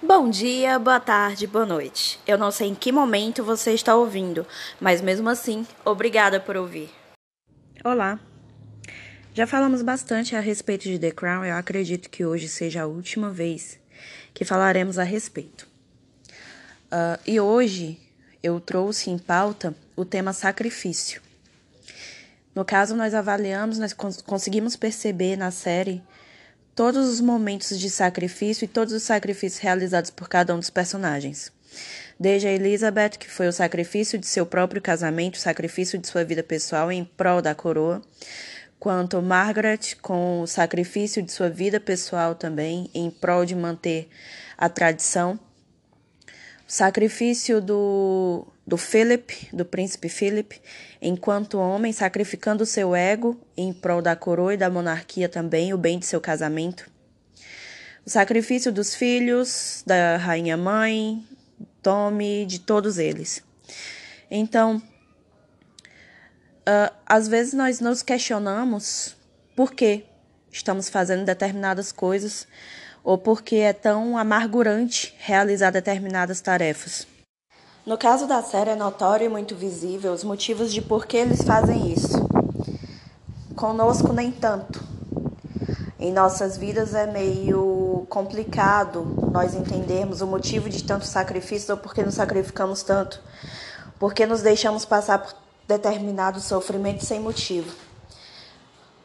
Bom dia, boa tarde, boa noite. Eu não sei em que momento você está ouvindo, mas mesmo assim, obrigada por ouvir. Olá. Já falamos bastante a respeito de The Crown, eu acredito que hoje seja a última vez que falaremos a respeito. Uh, e hoje eu trouxe em pauta o tema sacrifício. No caso, nós avaliamos, nós cons conseguimos perceber na série todos os momentos de sacrifício e todos os sacrifícios realizados por cada um dos personagens. Desde a Elizabeth, que foi o sacrifício de seu próprio casamento, o sacrifício de sua vida pessoal em prol da coroa, quanto Margaret, com o sacrifício de sua vida pessoal também, em prol de manter a tradição. Sacrifício do do Philip, do príncipe Philip, enquanto homem, sacrificando seu ego em prol da coroa e da monarquia também, o bem de seu casamento. O sacrifício dos filhos, da rainha mãe, Tommy, de todos eles. Então, uh, às vezes nós nos questionamos por que estamos fazendo determinadas coisas ou por que é tão amargurante realizar determinadas tarefas. No caso da série, é notório e muito visível os motivos de por que eles fazem isso. Conosco, nem tanto. Em nossas vidas é meio complicado nós entendermos o motivo de tanto sacrifício ou por que nos sacrificamos tanto, porque nos deixamos passar por determinado sofrimento sem motivo.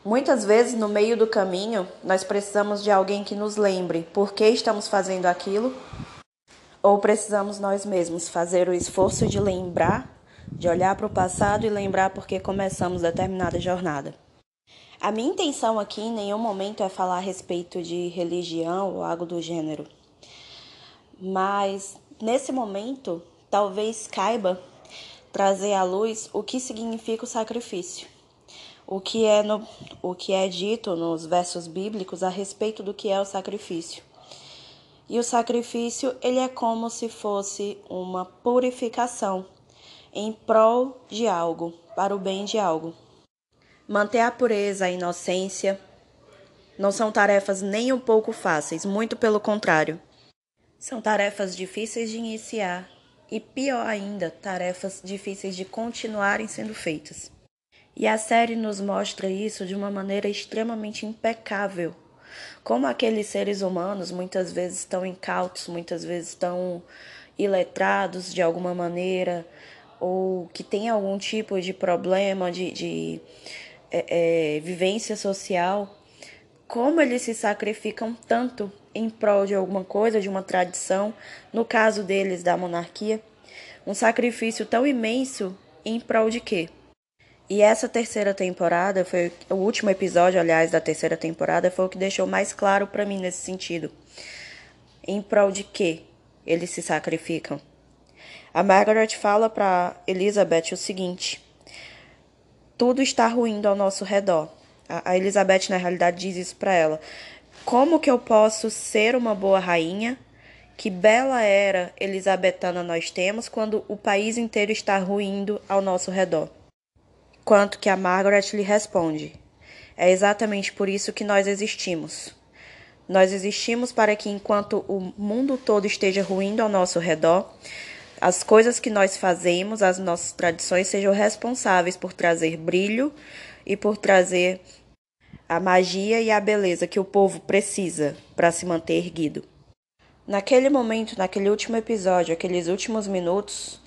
Muitas vezes, no meio do caminho, nós precisamos de alguém que nos lembre por que estamos fazendo aquilo ou precisamos nós mesmos fazer o esforço de lembrar, de olhar para o passado e lembrar por que começamos determinada jornada? A minha intenção aqui em nenhum momento é falar a respeito de religião ou algo do gênero. Mas nesse momento, talvez caiba trazer à luz o que significa o sacrifício. O que é no, o que é dito nos versos bíblicos a respeito do que é o sacrifício. E o sacrifício, ele é como se fosse uma purificação em prol de algo, para o bem de algo. Manter a pureza, a inocência, não são tarefas nem um pouco fáceis, muito pelo contrário. São tarefas difíceis de iniciar e, pior ainda, tarefas difíceis de continuarem sendo feitas. E a série nos mostra isso de uma maneira extremamente impecável como aqueles seres humanos muitas vezes estão incautos, muitas vezes estão iletrados de alguma maneira, ou que têm algum tipo de problema de, de é, é, vivência social, como eles se sacrificam tanto em prol de alguma coisa, de uma tradição, no caso deles da monarquia, um sacrifício tão imenso em prol de quê? E essa terceira temporada foi o último episódio, aliás, da terceira temporada foi o que deixou mais claro para mim nesse sentido. Em prol de que eles se sacrificam? A Margaret fala para Elizabeth o seguinte: tudo está ruindo ao nosso redor. A Elizabeth na realidade diz isso para ela. Como que eu posso ser uma boa rainha? Que bela era elizabetana nós temos quando o país inteiro está ruindo ao nosso redor quanto que a Margaret lhe responde: É exatamente por isso que nós existimos. Nós existimos para que, enquanto o mundo todo esteja ruindo ao nosso redor, as coisas que nós fazemos, as nossas tradições, sejam responsáveis por trazer brilho e por trazer a magia e a beleza que o povo precisa para se manter erguido. Naquele momento, naquele último episódio, aqueles últimos minutos,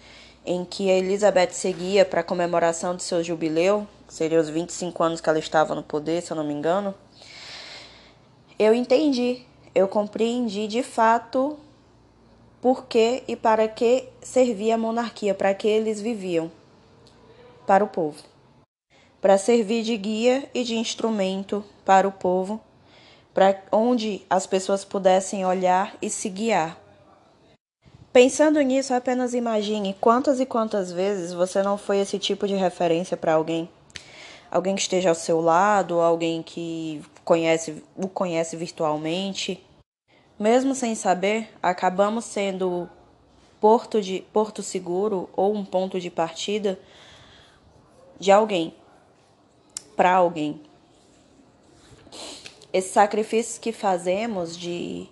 em que a Elizabeth seguia para a comemoração de seu jubileu, seria os 25 anos que ela estava no poder, se eu não me engano, eu entendi, eu compreendi de fato por que e para que servia a monarquia, para que eles viviam para o povo. Para servir de guia e de instrumento para o povo, para onde as pessoas pudessem olhar e se guiar Pensando nisso, apenas imagine quantas e quantas vezes você não foi esse tipo de referência para alguém. Alguém que esteja ao seu lado, alguém que conhece, o conhece virtualmente. Mesmo sem saber, acabamos sendo porto de porto seguro ou um ponto de partida de alguém para alguém. Esses sacrifícios que fazemos de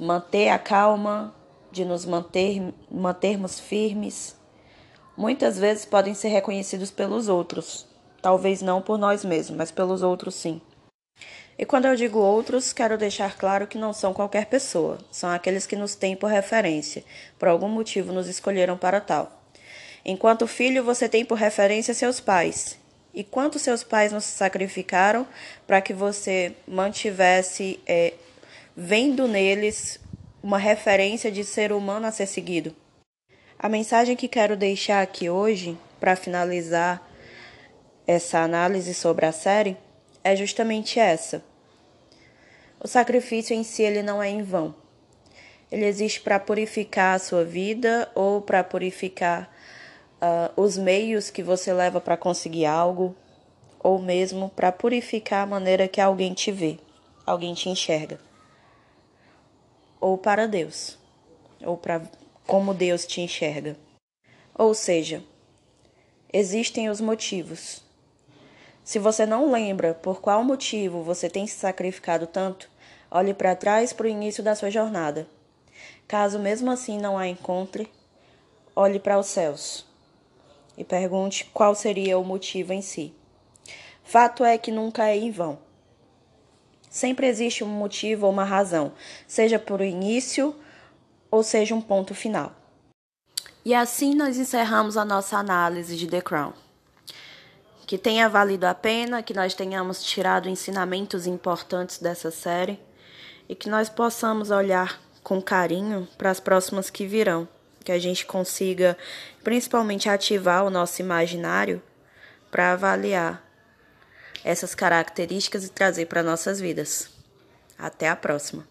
manter a calma, de nos manter, mantermos firmes, muitas vezes podem ser reconhecidos pelos outros. Talvez não por nós mesmos, mas pelos outros sim. E quando eu digo outros, quero deixar claro que não são qualquer pessoa, são aqueles que nos têm por referência, por algum motivo nos escolheram para tal. Enquanto filho, você tem por referência seus pais. E quanto seus pais nos sacrificaram para que você mantivesse é, vendo neles uma referência de ser humano a ser seguido. A mensagem que quero deixar aqui hoje, para finalizar essa análise sobre a série, é justamente essa. O sacrifício em si ele não é em vão. Ele existe para purificar a sua vida ou para purificar uh, os meios que você leva para conseguir algo, ou mesmo para purificar a maneira que alguém te vê, alguém te enxerga ou para Deus, ou para como Deus te enxerga. Ou seja, existem os motivos. Se você não lembra por qual motivo você tem se sacrificado tanto, olhe para trás para o início da sua jornada. Caso mesmo assim não a encontre, olhe para os céus e pergunte qual seria o motivo em si. Fato é que nunca é em vão. Sempre existe um motivo ou uma razão, seja por início ou seja um ponto final. E assim nós encerramos a nossa análise de The Crown. Que tenha valido a pena, que nós tenhamos tirado ensinamentos importantes dessa série e que nós possamos olhar com carinho para as próximas que virão, que a gente consiga principalmente ativar o nosso imaginário para avaliar essas características e trazer para nossas vidas. Até a próxima!